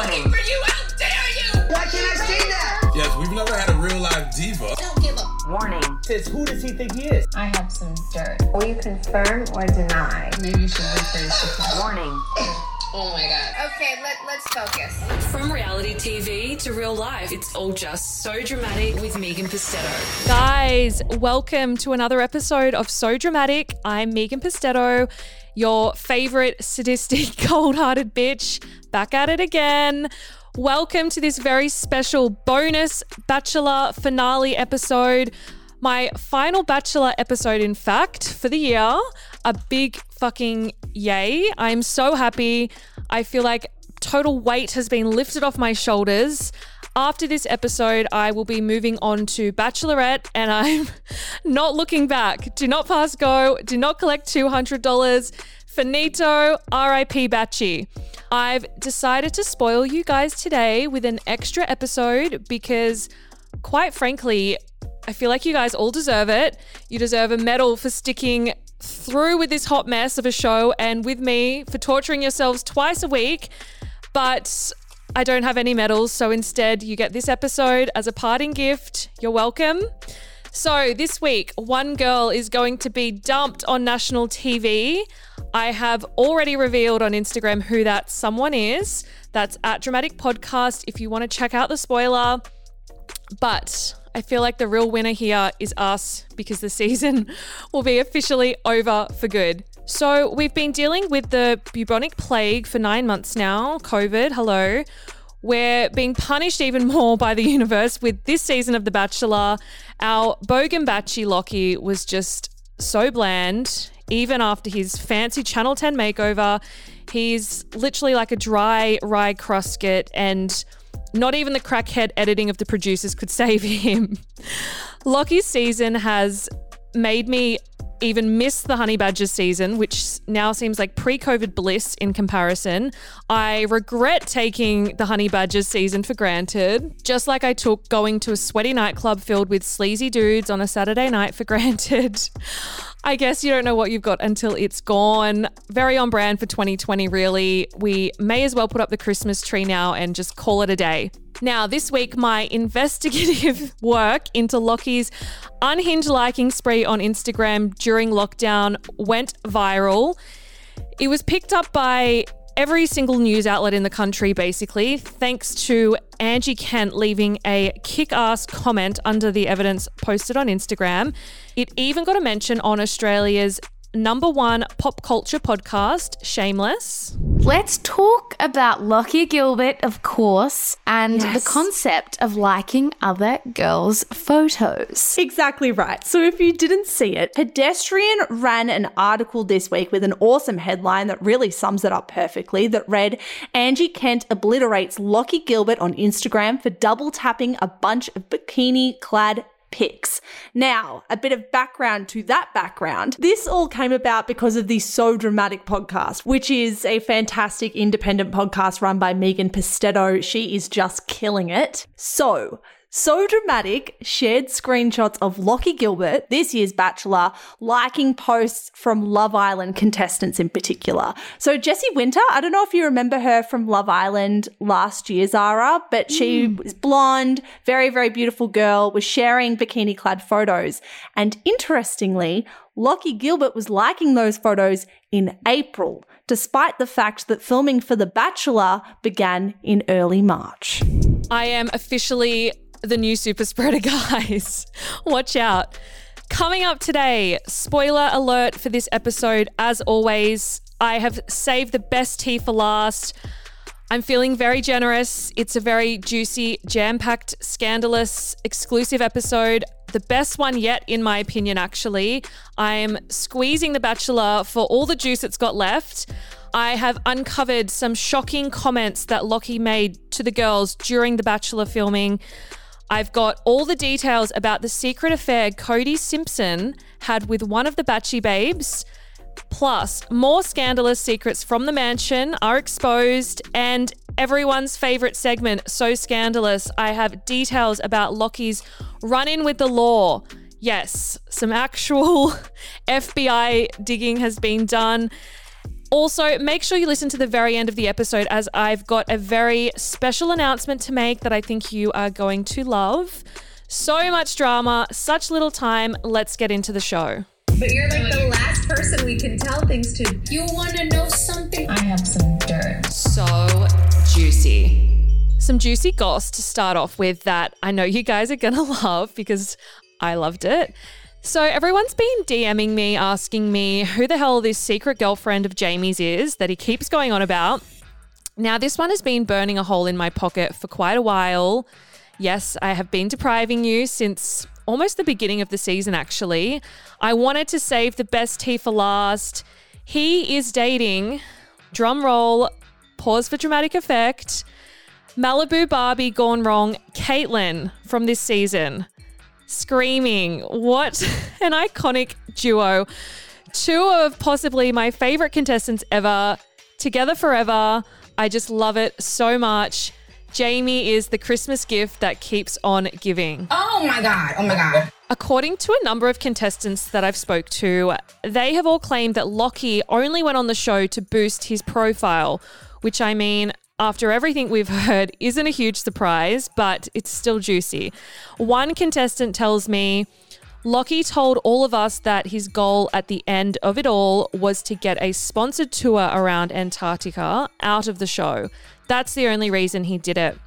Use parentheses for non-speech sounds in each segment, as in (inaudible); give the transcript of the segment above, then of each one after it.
Warning. for you. How dare you? Why can't I see that? Yes, we've never had a real live diva. Don't give a Warning. Says, who does he think he is? I have some dirt. Will you confirm or deny? Maybe you should rephrase the question. Warning. Oh my god. Okay, let, let's focus. From reality TV to real life, it's all just so dramatic with Megan Pustetto. Guys, welcome to another episode of So Dramatic. I'm Megan Pustetto, your favorite sadistic, (laughs) cold hearted bitch, back at it again. Welcome to this very special bonus Bachelor finale episode. My final Bachelor episode, in fact, for the year. A big fucking yay. I'm so happy. I feel like total weight has been lifted off my shoulders. After this episode, I will be moving on to Bachelorette and I'm (laughs) not looking back. Do not pass go. Do not collect $200. Finito, RIP Batchy. I've decided to spoil you guys today with an extra episode because, quite frankly, I feel like you guys all deserve it. You deserve a medal for sticking through with this hot mess of a show and with me for torturing yourselves twice a week. But I don't have any medals, so instead, you get this episode as a parting gift. You're welcome. So, this week, one girl is going to be dumped on national TV. I have already revealed on Instagram who that someone is. That's at Dramatic Podcast if you want to check out the spoiler. But I feel like the real winner here is us because the season (laughs) will be officially over for good. So, we've been dealing with the bubonic plague for nine months now, COVID, hello. We're being punished even (laughs) more by the universe with this season of The Bachelor. Our Bogan Batchy Locky was just so bland, even after his fancy Channel 10 makeover. He's literally like a dry rye Cruskit, and not even the crackhead editing of the producers could (laughs) save him. Locky's season has made me even miss the Honey Badgers season, which now seems like pre COVID bliss in comparison. I regret taking the Honey Badgers season for granted, just like I took going to a sweaty nightclub filled with sleazy dudes on a Saturday night for (laughs) granted. I guess you don't know what you've got until it's gone. Very on brand for 2020, really. We may as well put up the Christmas tree now and just call it a day. Now, this week, my investigative (laughs) work into Locky's unhinged liking spree on Instagram during lockdown went viral. It was picked up by every single news outlet in the country, basically, thanks to Angie Kent leaving a kick ass comment under the evidence posted on Instagram. It even got a mention on Australia's number one pop culture podcast, Shameless. Let's talk about Locky Gilbert, of course, and the concept of liking other girls' photos. Exactly right. So if you didn't see it, Pedestrian ran an article this week with an awesome headline that really sums it up perfectly that read Angie Kent obliterates Locky Gilbert on Instagram for double tapping a bunch of bikini clad pics. Now, a bit of background to that background. This all came about because of the So Dramatic podcast, which is a fantastic independent podcast run by Megan Pustetto. She is just killing it. So, so Dramatic shared screenshots of Locky Gilbert, this year's Bachelor, liking posts from Love Island contestants in particular. So Jessie Wynter, I don't know if you remember her from Love Island last year, Zara, but she mm. was blonde, very, very beautiful girl, was sharing bikini clad photos. And interestingly, Locky Gilbert was liking those photos in April, despite the fact that filming for The Bachelor began in early March. I am officially the new super spreader, (laughs) guys. Watch out. Coming up today, spoiler alert for this episode, as always, I have saved the best tea for last. I'm feeling very generous. It's a very juicy, jam packed, scandalous, exclusive episode. The best one yet, in my opinion, actually. I'm squeezing The Bachelor for all the juice it's got left. I have uncovered some shocking comments that Locky made to the girls during The Bachelor filming. I've got all the details about the secret affair Cody Simpson had with one of the Batchy babes. Plus, more scandalous secrets from the mansion are exposed, and everyone's favorite segment, So Scandalous. I have details about Locky's run in with the law. Yes, some actual (laughs) FBI digging has been done. Also, make sure you listen to the very end of the episode as I've got a very special announcement to make that I think you are going to love. So much drama, such little time. Let's get into the show. But you're like the last person we can tell things to. You want to know something? I have some dirt. So juicy. Some juicy goss to start off with that I know you guys are going (laughs) to love because I loved it. So, everyone's been DMing me asking me who the hell this secret girlfriend of Jamie's is that he keeps going on about. Now, this one has been burning a hole in my pocket for quite a while. Yes, I have been depriving you since almost the beginning of the season, actually. I wanted to save the best tea for last. He is dating, drum roll, pause for dramatic effect, Malibu Barbie gone wrong, Caitlin from this season. Screaming. What (laughs) an iconic duo. Two of possibly my favorite contestants ever, together forever. I just love it so much. Jamie is the Christmas gift that keeps on giving. Oh my god. Oh my god. According to a number of contestants that I've spoke to, they have all claimed that Locky only went on the show to boost his profile, which I mean, after everything we've heard, isn't a huge surprise, but it's still juicy. One contestant tells me Locky told all of us that his goal at the end of it all was to get a sponsored tour around Antarctica out of the show. That's the only reason he did it.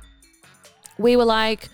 We were like,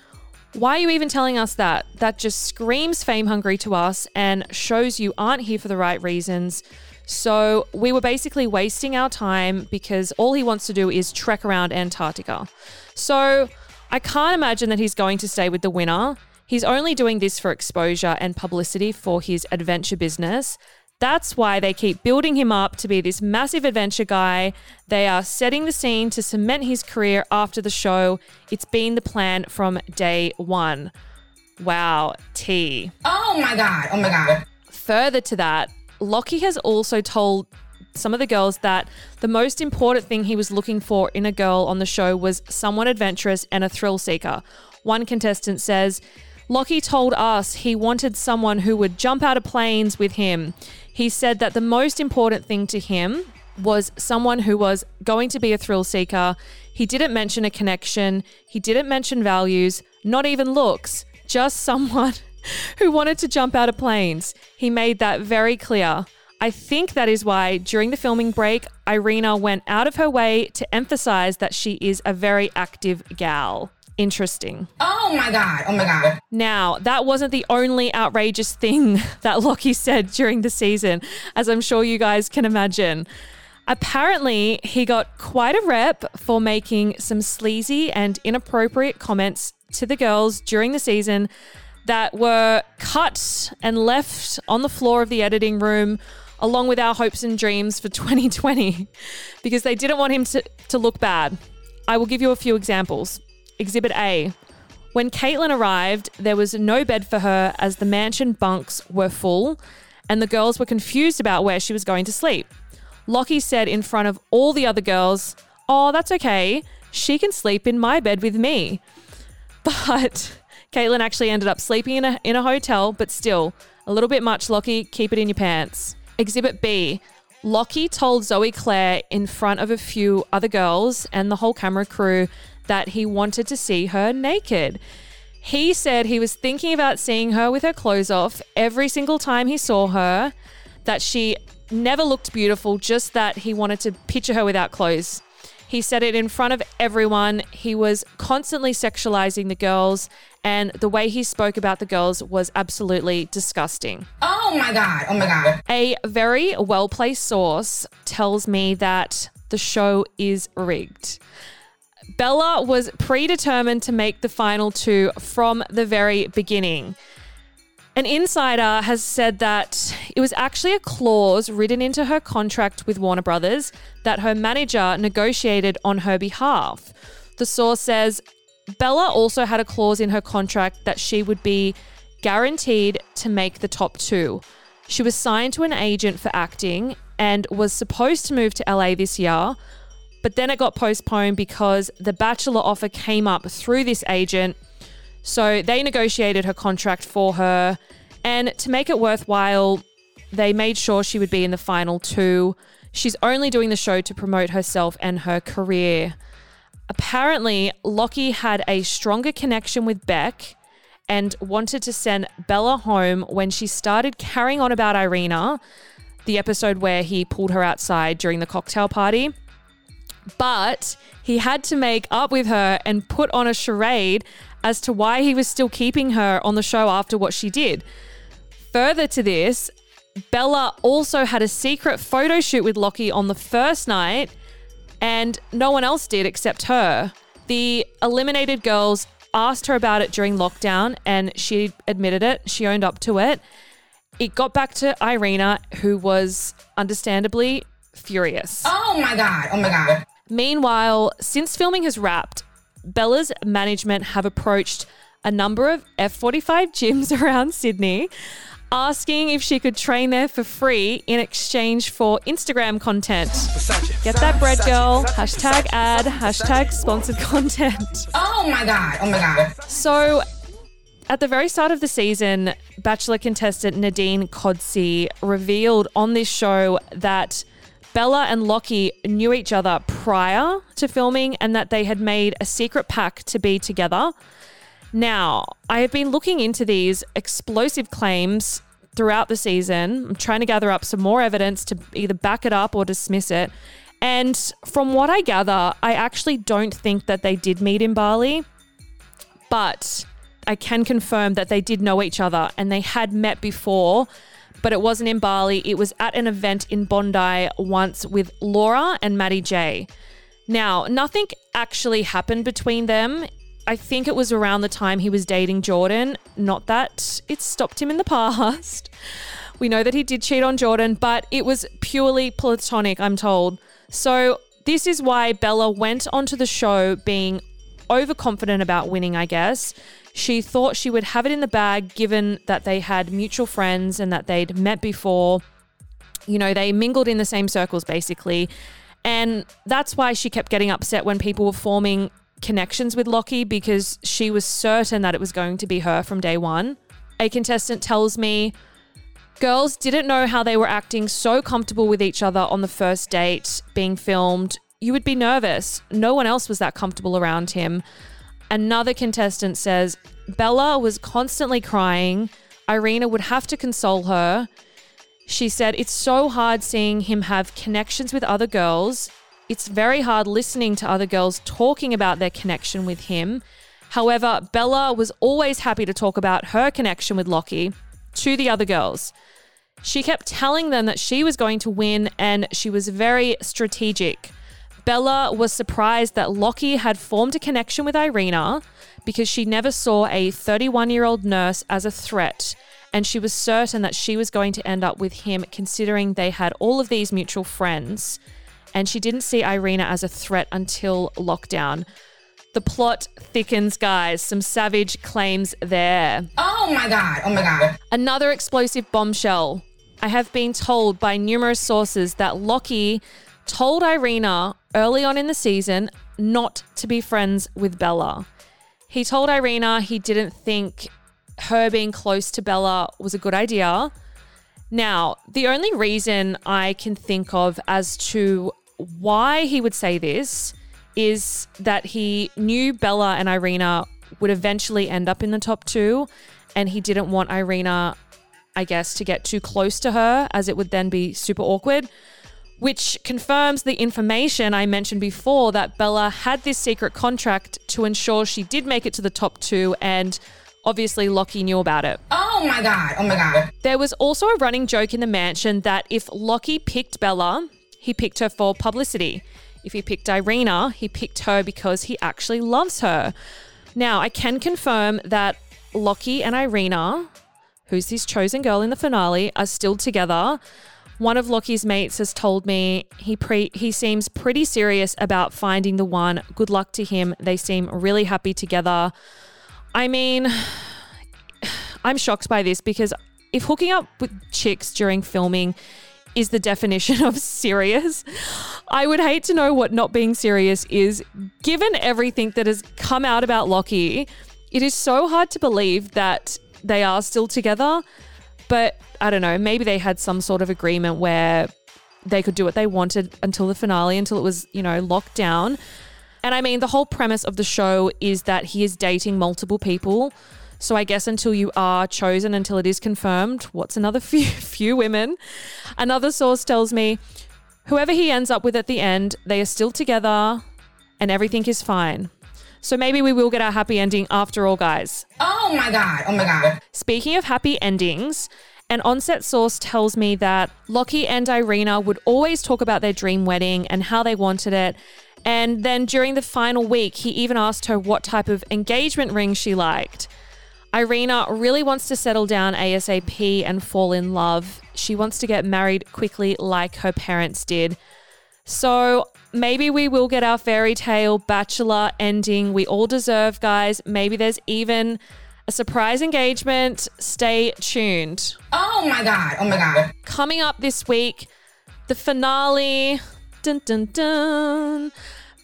why are you even telling us that? That just screams fame hungry to us and shows you aren't here for the right reasons. So we were basically wasting our time because all he wants to do is trek around Antarctica. So I can't imagine that he's going to stay with the winner. He's only doing this for exposure and publicity for his adventure business. That's why they keep building him up to be this massive adventure guy. They are setting the scene to cement his career after the show. It's been the plan from day one. Wow, T. Oh my god. Oh my god. Further to that, Locky has also told some of the girls that the most important thing he was looking for in a girl on the show was someone adventurous and a thrill seeker. One contestant says, Locky told us he wanted someone who would jump out of planes with him. He said that the most important thing to him was someone who was going to be a thrill seeker. He didn't mention a connection, he didn't mention values, not even looks, just someone who wanted to jump out of planes. He made that very clear. I think that is why during the filming break, Irena went out of her way to emphasize that she is a very active gal. Interesting. Oh my god. Oh my god. Now, that wasn't the only outrageous thing (laughs) that Locky said during the season, as I'm sure you guys can imagine. Apparently, he got quite a rep for making some sleazy and inappropriate comments to the girls during the season that were cut and left on the floor of the editing room along with our hopes and dreams for (laughs) 2020 because they didn't want him to, to look bad. I will give you a few examples. Exhibit A. When Caitlin arrived, there was no bed for her as the mansion bunks were full and the girls were confused about where she was going to sleep. Locky said in front of all the other girls, Oh, that's okay. She can sleep in my bed with me. (laughs) But Caitlin actually ended up sleeping in a, in a hotel, but still, a little bit much, Locky. Keep it in your pants. Exhibit B. Locky told Zoe Claire in front of a few other girls and the whole camera crew that he wanted to see her naked. He said he was thinking about seeing her with her clothes off every single time he saw her, that she never looked beautiful, just that he wanted to picture her without clothes. He said it in front of everyone. He was constantly sexualizing the girls, and the way he spoke about the girls was absolutely disgusting. Oh my god. Oh my god. A very well placed source tells me that the show is rigged. Bella was predetermined to make the final two from the very beginning. An insider has said that it was actually a clause written into her contract with Warner Brothers that her manager negotiated on her behalf. The source says Bella also had a clause in her contract that she would be guaranteed to make the top two. She was signed to an agent for acting and was supposed to move to LA this year, but then it got postponed because the Bachelor offer came up through this agent. So they negotiated her contract for her. And to make it worthwhile, they made sure she would be in the final two. She's only doing the show to promote herself and her career. Apparently, Locky had a stronger connection with Beck and wanted to send Bella home when she started carrying on about Irena, the episode where he pulled her outside during the cocktail party. But he had to make up with her and put on a charade as to why he was still keeping her on the show after what she did. Further to this, Bella also had a secret photo shoot with Locky on the first night, and no one else did except her. The eliminated girls asked her about it during lockdown, and she admitted it. She owned up to it. It got back to Irena, who was understandably furious. Oh my god. Oh my god. Meanwhile, since filming has wrapped, Bella's management have approached a number of F45 gyms (laughs) around Sydney asking if she could train there for free in exchange for Instagram content. Get that bread, girl. Hashtag ad, hashtag sponsored (laughs) content. Oh my god. Oh my god. So, at the very start of the season, Bachelor contestant Nadine Codsey revealed on this show that Bella and Locky knew each other prior to filming and that they had made a secret pact to be together. Now, I have been looking into these explosive claims throughout the season. I'm trying to gather up some more evidence to either back it up or dismiss it. And from what I gather, I actually don't think that they did meet in Bali, but I can confirm that they did know each other and they had met before, but it wasn't in Bali. It was at an event in Bondi once with Laura and Maddie J. Now, nothing actually happened between them. I think it was around the time he was dating Jordan. Not that it stopped him in the past. We know that he did cheat on Jordan, but it was purely platonic, I'm told. So, this is why Bella went onto the show being overconfident about winning, I guess. She thought she would have it in the bag given that they had mutual friends and that they'd met before. You know, they mingled in the same circles basically. And that's why she kept getting upset when people were forming connections with Locky because she was certain that it was going to be her from day one. A contestant tells me girls didn't know how they were acting so comfortable with each other on the first date being filmed. You would be nervous. No one else was that comfortable around him. Another contestant says Bella was constantly crying. Irena would have to console her. She said, It's so hard seeing him have connections with other girls. It's very hard listening to other girls talking about their connection with him. However, Bella was always happy to talk about her connection with Locky to the other girls. She kept telling them that she was going to win and she was very strategic. Bella was surprised that Locky had formed a connection with Irena because she never saw a 31 year old nurse as a threat. And she was certain that she was going to end up with him, considering they had all of these mutual friends. And she didn't see Irena as a threat until lockdown. The plot thickens, guys. Some savage claims there. Oh my god. Oh my god. Another explosive bombshell. I have been told by numerous sources that Locky told Irena early on in the season not to be friends with Bella. He told Irena he didn't think her being close to Bella was a good idea. Now, the only reason I can think of as to why he would say this is that he knew Bella and Irena would eventually end up in the top two, and he didn't want Irena, I guess, to get too close to her, as it would then be super awkward. Which confirms the information I mentioned before that Bella had this secret contract to ensure she did make it to the top two, and obviously Locky knew about it. Oh my god. Oh my god. There was also a running joke in the mansion that if Locky picked Bella, he picked her for publicity. If he picked Irena, he picked her because he actually loves her. Now, I can confirm that Locky and Irena, who's his chosen girl in the finale, are still together. One of Locky's mates has told me he pre- he seems pretty serious about finding the one. Good luck to him. They seem really happy together. I mean, (sighs) I'm shocked by this because if hooking up with chicks during filming is the definition of serious, I would hate to know what not being serious is. Given everything that has come out about Locky, it is so hard to believe that they are still together. But I don't know, maybe they had some sort of agreement where they could do what they wanted until the finale, until it was, you know, locked down. And I mean, the whole premise of the show is that he is dating multiple people. So I guess until you are chosen, until it is confirmed, what's another (laughs) few, few women? Another source tells me whoever he ends up with at the end, they are still together and everything is fine. So maybe we will get our happy ending after all, guys. Oh my god. Oh my god. Speaking of happy endings, an onset source tells me that Locky and Irena would always talk about their dream wedding and how they wanted it. And then during the final week, he even asked her what type of engagement ring she liked. Irena really wants to settle down ASAP and fall in love. She wants to get married quickly, like her parents did. So maybe we will get our fairy tale bachelor ending we all deserve, guys. Maybe there's even a surprise engagement. Stay tuned. Oh my god. Oh my god. Coming up this week, the finale. Dun dun dun.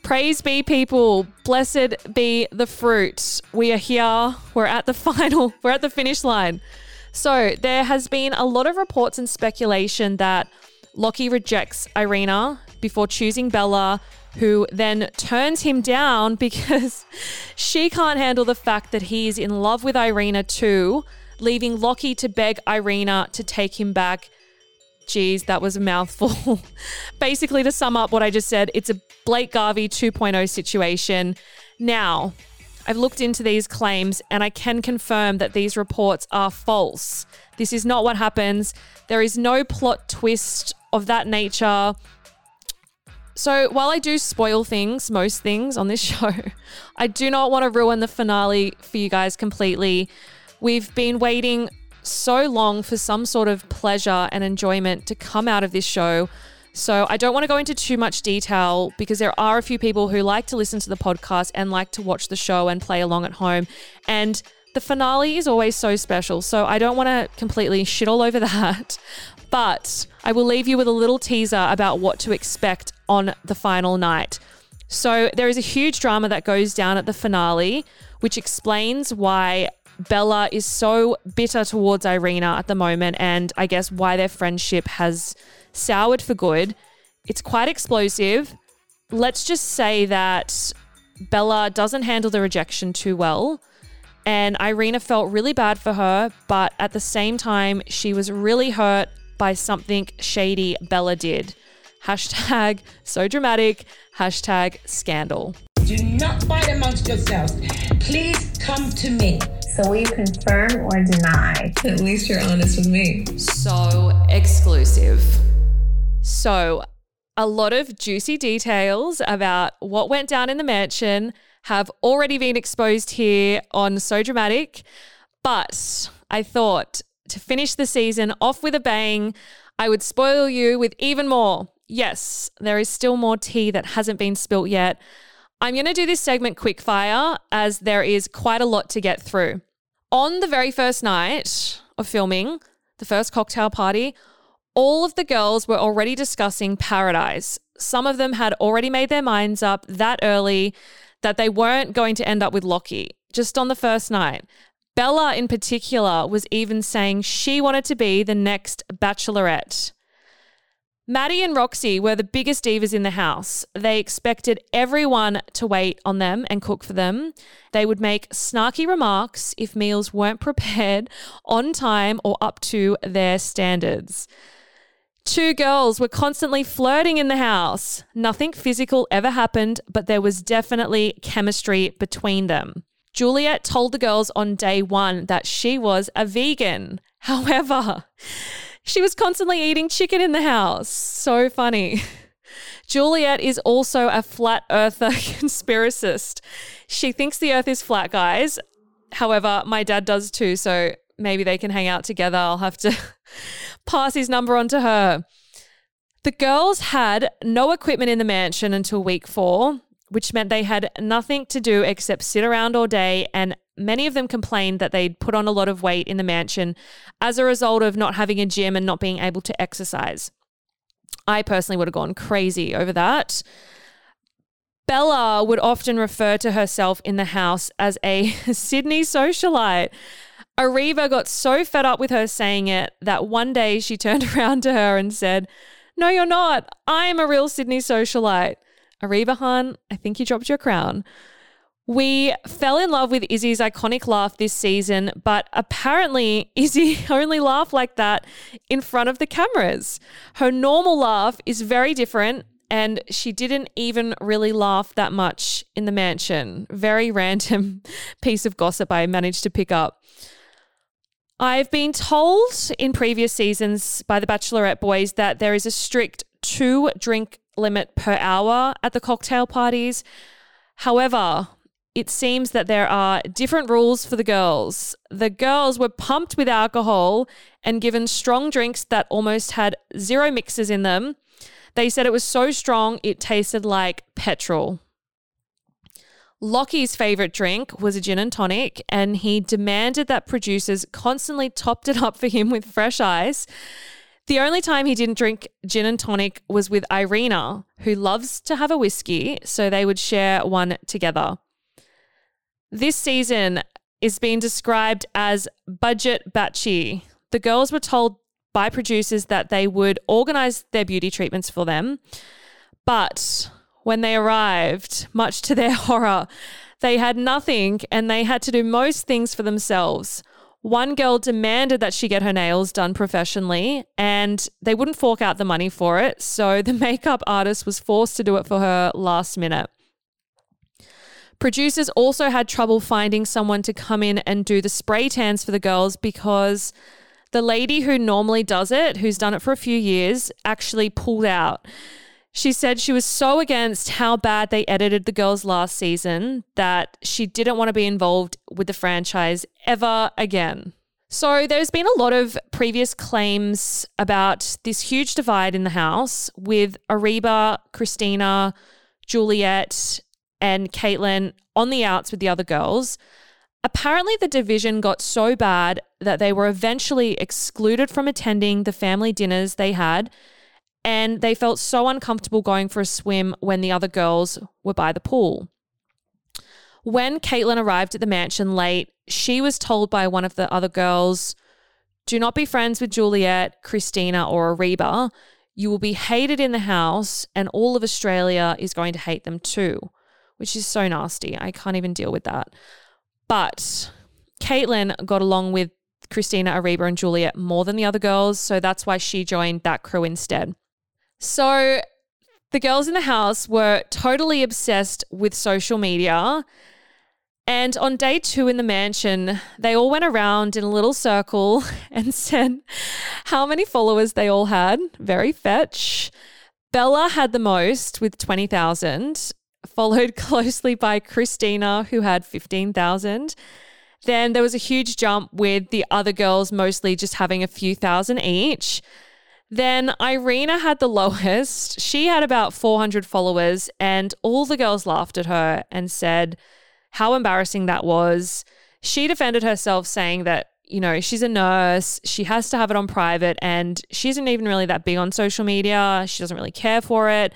Praise be, people. Blessed be the fruit. We are here. We're at the (laughs) final. We're at the finish line. So, there has been a lot of reports and speculation that Locky rejects Irena before choosing Bella, who then turns him down (laughs) because she can't handle the fact that he's in love with Irena too, leaving Locky to beg Irena to take him back. Jeez, that was a mouthful. (laughs) Basically, to sum up what I just said, it's a Blake Garvey 2.0 situation. Now, I've looked into these claims and I can confirm that these reports are false. This is not what happens. There is no plot twist of that nature. So, while I do spoil things, most things on this (laughs) show, I do not want to ruin the finale for you guys completely. We've been waiting so long for some sort of pleasure and enjoyment to come out of this show. So, I don't want to go into too much detail because there are a few people who like to listen to the podcast and like to watch the show and play along at home. And the finale is always so special. So, I don't want to completely shit all over (laughs) that. But I will leave you with a little teaser about what to expect on the final night. So, there is a huge drama that goes down at the finale, which explains why Bella is so bitter towards Irena at the moment, and I guess why their friendship has soured for good. It's quite explosive. Let's just say that Bella doesn't handle the rejection too well. And Irena felt really bad for her, but at the same time, she was really hurt by something shady Bella did. Hashtag so dramatic, hashtag scandal. Do not fight amongst yourselves. Please come to me. So will you confirm or deny? At least you're honest with me. So exclusive. So, a lot of juicy details about what went down in the mansion have already been exposed here on So Dramatic. But I thought to finish the season off with a bang, I would spoil you with even more. Yes, there is still more tea that hasn't been spilt yet. I'm going to do this segment quickfire as there is quite a lot to get through. On the very first night of filming, the first cocktail party, all of the girls were already discussing paradise. Some of them had already made their minds up that early that they weren't going to end up with Locky, just on the first night. Bella, in particular, was even saying she wanted to be the next bachelorette. Maddie and Roxy were the biggest divas in the house. They expected everyone to wait on them and cook for them. They would make snarky remarks if meals weren't (laughs) prepared on time or up to their standards. Two girls were constantly flirting in the house. Nothing physical ever happened, but there was definitely chemistry between them. Juliet told the girls on day one that she was a vegan. (laughs) However, she was constantly eating chicken in the house. So funny. (laughs) Juliet is also a flat earther (laughs) conspiracist. She thinks the earth is flat, guys. However, my dad does too, so maybe they can hang out together. I'll have to (laughs) pass his number on to her. The girls had no equipment in the mansion until week four, which meant they had nothing to do except sit around all day. And many of them complained that they'd put on a lot of weight in the mansion as a result of not having a gym and not being able to exercise. I personally would have gone crazy over that. Bella would often refer to herself in the house as a (laughs) Sydney socialite. Ariva got so fed up with her saying it that one day she (laughs) turned around to her and said, No, you're not. I'm a real Sydney socialite. Ariba Han, I think you dropped your crown. We fell in love with Izzy's iconic laugh this season, but apparently (laughs) Izzy only laughed like that in front of the cameras. Her normal laugh is very different, and she didn't even really laugh that much in the mansion. Very (laughs) random piece of gossip I managed to pick up. I've been told in previous seasons by the Bachelorette boys that there is a strict two drink limit per hour at the cocktail parties. However, it seems that there are different rules for the girls. The girls were pumped with alcohol and given strong drinks that almost had zero mixes in them. They said it was so strong it tasted like petrol. Locky's favorite drink was a gin and tonic, and he demanded that producers constantly topped it up for him with fresh ice. The only time he didn't drink gin and tonic was with Irena, who loves to have a whiskey, so they would share one together. This season is being described as budget batchy. The girls were told by producers that they would organize their beauty treatments for them. But when they arrived, much to their (laughs) horror, they had nothing and they had to do most things for themselves. One girl demanded that she get her nails done professionally and they wouldn't fork out the money for it. So (laughs) the makeup artist was forced to do it for her last minute. Producers also had trouble finding someone to come in and do the spray tans for the girls because the lady who normally does it, who's done it for a few years, actually pulled out. She said she was so against how bad they edited the girls last season that she didn't want to be involved with the franchise ever again. So, there's been a lot of previous claims about this huge divide in the house with Ariba, Christina, Juliette, and Caitlyn on the outs with the other girls. Apparently, the division got so bad that they were eventually excluded from attending the family dinners they had, and they felt so uncomfortable going for a swim when the other girls were by the pool. When Caitlyn arrived at the mansion late, she was told by one of the other girls, Do not be friends with Juliet, Christina, or Ariba. You will be hated in the house, and all of Australia is going to hate them too which is so nasty. I can't even deal with that. But Caitlyn got along with Christina, Ariba, and Juliet more than the other girls. So that's why she joined that crew instead. So the girls in the house were totally obsessed with social media. And on day two in the mansion, they all went around in a little circle (laughs) and said how many followers they all had. Very fetch. Bella had the most with 20,000 followed (laughs) closely by Christina, who had 15,000. Then there was a huge jump with the other girls mostly just having a few thousand each. Then Irena had the (laughs) lowest. She had about 400 followers, and all the girls laughed at her and said how embarrassing that was. She defended herself, saying that, you know, she's a nurse, she has to have it on private, and she isn't even really that big on social media. She doesn't really care for it.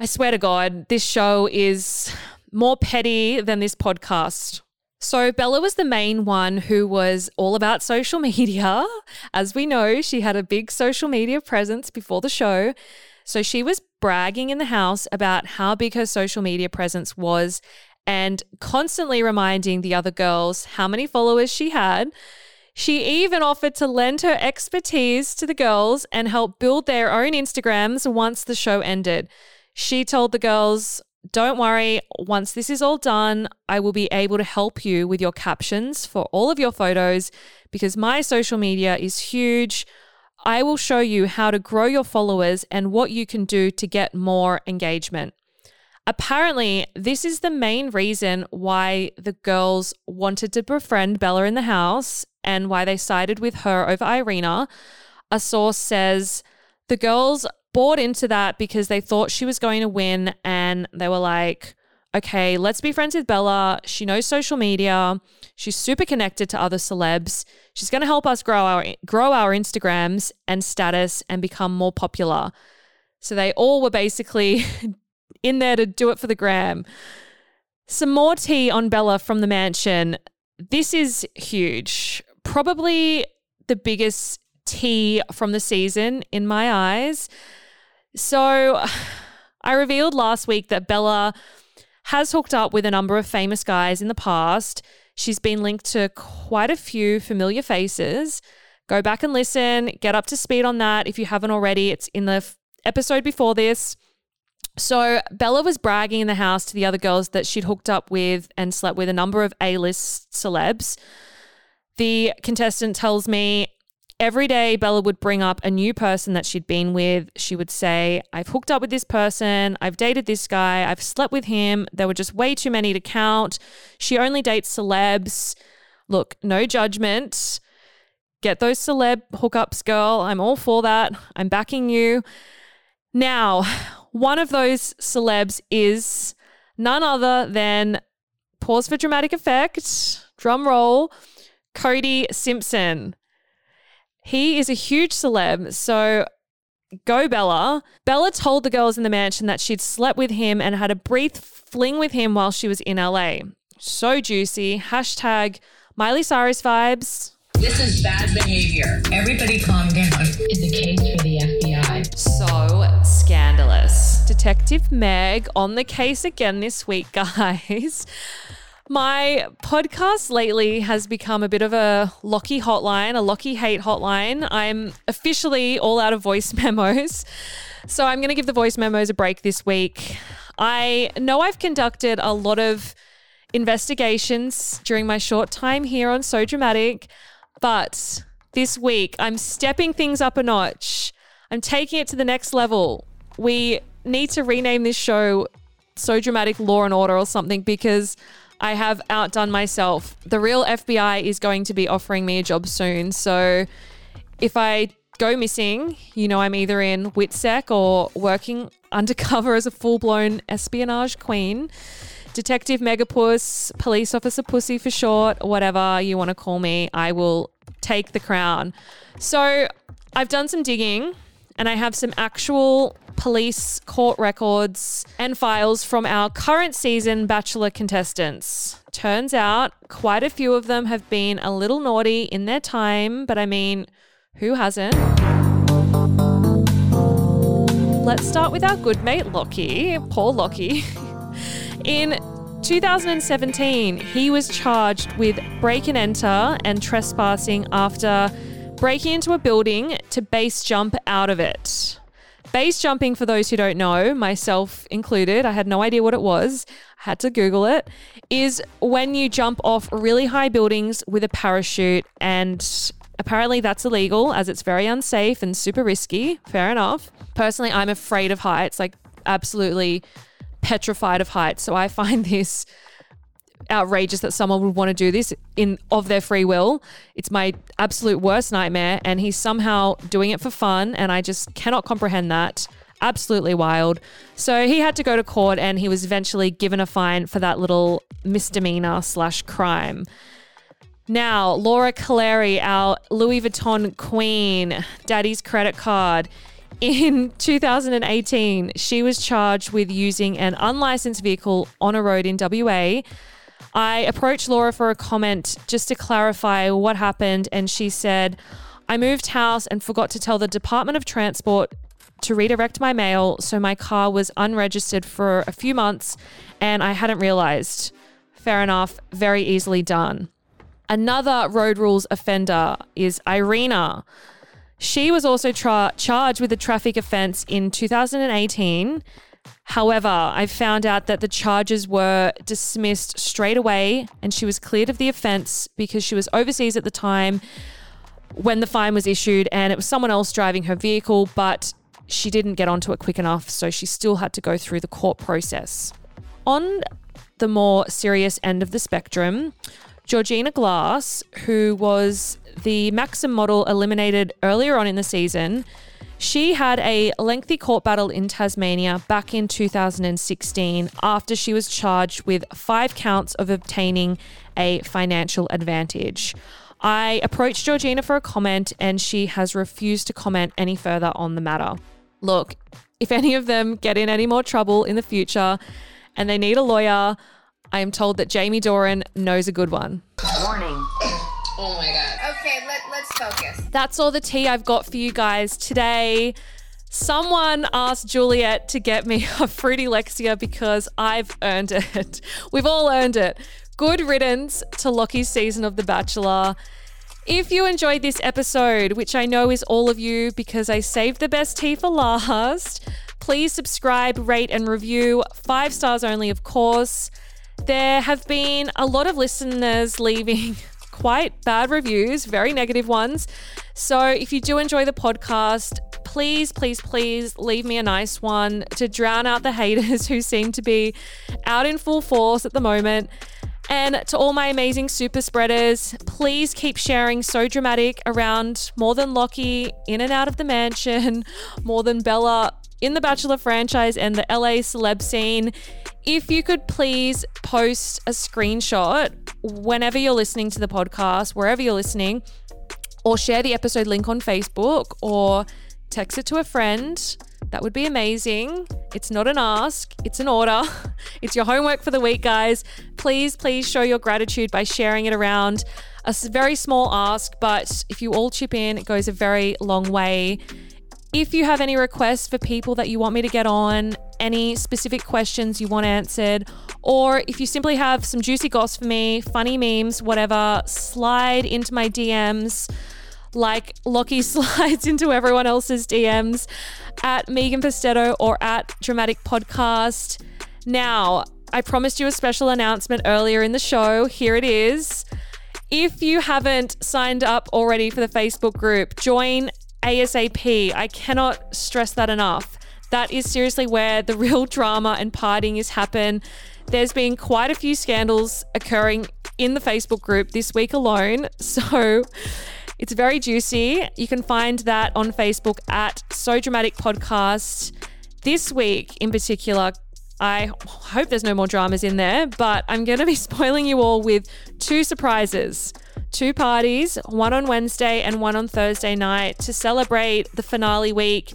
I swear to God, this show is more petty than this podcast. So, Bella was the main one who was all about social media. As we know, she had a big social media presence before the show. So, she was bragging in the house about how big her social media presence was and constantly reminding the other girls how many followers she had. She even offered to lend her expertise to the girls and help build their own Instagrams once the show ended. She told the girls, Don't worry, once this is all done, I will be able to help you with your captions for all of your photos because my social media is huge. I will show you how to grow your followers and what you can do to get more engagement. Apparently, this is the main reason why the girls wanted to befriend Bella in the house and why they sided with her over Irena. A source says the girls bought into that because they thought she was going to win and they were like, okay, let's be friends with Bella. She knows social media. She's super connected to other celebs. She's going to help us grow our grow our Instagrams and status and become more popular. So they all were basically (laughs) in there to do it for the gram. Some more tea on Bella from the mansion. This is huge. Probably the biggest tea from the season in my eyes. So (sighs) I revealed last week that Bella has hooked up with a number of famous guys in the past. She's been linked to quite a few familiar faces. Go back and listen, get up to speed on that if you haven't already. It's in the f- episode before this. So, Bella was bragging in the house to the other girls that she'd hooked up with and slept with a number of A list celebs. The contestant tells me every day Bella would bring up a new person that she'd been with. She would say, I've hooked up with this person, I've dated this guy, I've slept with him. There were just way too many to count. She only dates celebs. Look, no judgment. Get those celeb hookups, girl. I'm all for that. I'm backing you. Now, one of those celebs is none other than, pause for dramatic effect, drum roll, Cody Simpson. He is a huge celeb. So go Bella. Bella told the girls in the mansion that she'd slept with him and had a brief fling with him while she was in LA. So juicy. Hashtag Miley Cyrus vibes. This is bad behavior. Everybody calm down. It's a case for the FBI. So scandalous. Detective Meg on the case again this week, (laughs) guys. My podcast lately has become a bit of a Locky hotline, a Locky hate hotline. I'm officially all out of voice (laughs) memos. So I'm going to give the voice memos a break this week. I know I've conducted a lot of investigations during my short time here on So Dramatic, but this week I'm stepping things up a notch. I'm taking it to the next level. We need to rename this show So Dramatic Law and Order or something because I have outdone myself. The real FBI is going to be offering me a job soon. So if I go missing, you know, I'm either in WITSEC or working (laughs) undercover as a full blown espionage queen. Detective Megapus, police officer pussy for short, whatever you want to call me, I will take the crown. So I've done some digging and I have some actual police court records and files from our current season Bachelor contestants. Turns out quite a few of them have been a little naughty in their time, but I mean, who hasn't? Let's start with our good mate Locky, Paul Locky. (laughs) In 2017, he was charged with break and enter and trespassing after breaking into a building to base jump out of it. Base jumping, for those who don't know, myself included, I had no idea what it was, I had to Google it, is when you jump off really high buildings with a parachute. And apparently that's illegal as it's very unsafe and super risky. Fair enough. Personally, I'm afraid of heights, like absolutely petrified of heights. So I find (laughs) this outrageous that someone would want to do this in of their free will. It's my absolute worst nightmare and he's somehow doing it for fun and I just cannot comprehend that. Absolutely wild. So he had to go to court and he was eventually given a fine for that little misdemeanor slash crime. Now, Laura Calleri, our Louis Vuitton queen, daddy's credit card. In (laughs) 2018, she was charged with using an unlicensed vehicle on a road in WA I approached Laura for a comment just to clarify what happened, and she said, I moved house and forgot to tell the Department of Transport to redirect my mail, so my car was unregistered for a few months and I hadn't realized. Fair enough, very easily done. Another road rules offender is Irena. She was also tra- charged with a traffic offense in 2018 However, I found out that the charges were dismissed straight away and she was cleared of the offense because she was overseas at the time when the fine was issued and it was someone else driving her vehicle, but she didn't get onto it quick enough, so she still had to go through the court process. On the more serious end of the spectrum, Georgina Glass, who was the Maxim model eliminated earlier on in the season, she had a lengthy court battle in Tasmania back in 2016 after she was charged with five counts of obtaining a financial advantage. I approached Georgina for a comment and she has refused to comment any further on the matter. Look, if any of them get in any more trouble in the future and they need a lawyer, I am told that Jamie Doran knows a good one. Warning. (coughs) Oh my god. Okay, let, let's focus. That's all the tea I've got for you guys today. Someone asked Juliet to get me (laughs) a fruity Lexia because I've earned it. (laughs) We've all earned it. Good riddance to Locky's season of The Bachelor. If you enjoyed this episode, which I know is all of you because I saved the best tea for last, please subscribe, rate, and review. Five stars only, of course. There have been a lot of listeners (laughs) leaving quite bad reviews, very negative ones. So if you do enjoy the podcast, please, please, please leave me a nice one to drown out the haters (laughs) who seem to be out in full force at the moment. And to all my amazing super spreaders, please keep sharing So Dramatic around more than Locky in and out of the mansion, (laughs) more than Bella in the Bachelor franchise and the LA celeb scene. If you could please post a screenshot whenever you're listening to the podcast, wherever you're listening, or share the episode link on Facebook or text it to a friend. That would be amazing. It's not an ask, it's an order. (laughs) It's your homework for the week, guys. Please, please show your gratitude by sharing it around. A very small ask, but if you all chip in, it goes a very long way. If you have any requests for people that you want me to get on, any specific questions you want answered, or if you simply have some juicy goss for me, funny memes, whatever, slide into my DMs like Locky (laughs) slides into everyone else's DMs at Megan Pustetto or at Dramatic Podcast. Now, I promised you a special announcement earlier in the show. Here it is. If you haven't signed up already for the Facebook group, join ASAP. I cannot stress that enough. That is seriously where the (laughs) real drama and partying is happen. There's been quite a few scandals occurring in the Facebook group this week alone. (laughs) So it's very juicy. You can find that on Facebook at So Dramatic Podcast. This week in particular, I hope there's no more dramas in there, but I'm going to be (laughs) spoiling you all with two surprises. Two parties, one on Wednesday and one on Thursday night to celebrate the finale week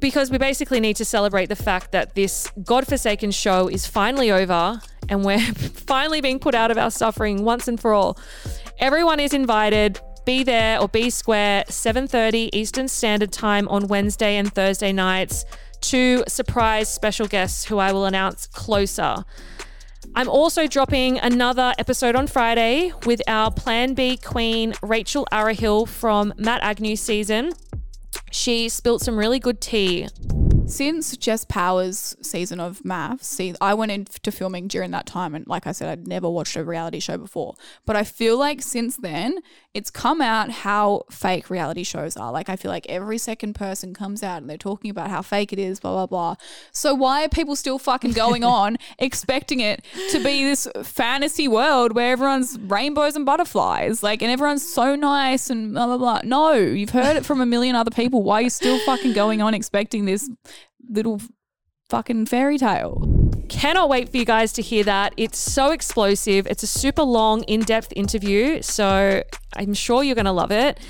because we basically need to celebrate the fact that this godforsaken show is finally over and we're (laughs) finally being put out of our suffering once and for all. Everyone is invited. Be there or be square 7:30 Eastern Standard Time on Wednesday and Thursday nights. Two surprise special guests who I will announce closer. I'm also dropping another episode on Friday with our Plan B queen, Rachel Arahill from Matt Agnew season. She spilt some really good tea. Since Jess Powers' season of Maths, see, I went into filming during that time, and like I said, I'd never watched a reality show before. But I feel like since then, it's come out how fake reality shows are. Like, I feel like every second person comes out and they're talking about how fake it is, blah, blah, blah. So, why are people still fucking going (laughs) on expecting it to be this fantasy world where everyone's rainbows and butterflies? Like, and everyone's so nice and blah, blah, blah. No, you've heard it from a million other people. Why are you still fucking going on expecting this little fucking fairy tale? Cannot wait for you guys to hear that. It's so explosive. It's a super long, in depth interview. So I'm sure you're going to love it.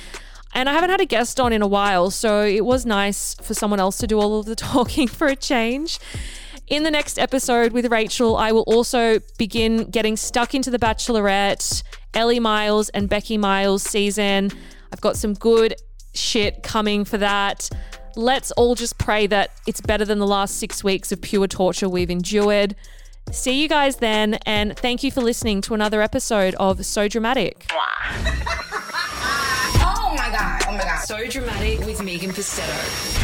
And I haven't had a guest on in a while. So it was nice for someone else to do all of the (laughs) talking for a change. In the next episode with Rachel, I will also begin getting stuck into The Bachelorette, Elly Miles and Becky Miles season. I've got some good shit coming for that. Let's all just pray that it's better than the last six weeks of pure torture we've endured. See you guys then, and thank you for listening to another episode of So Dramatic. (laughs) Oh my god. Oh my god. So dramatic with Megan Pustetto.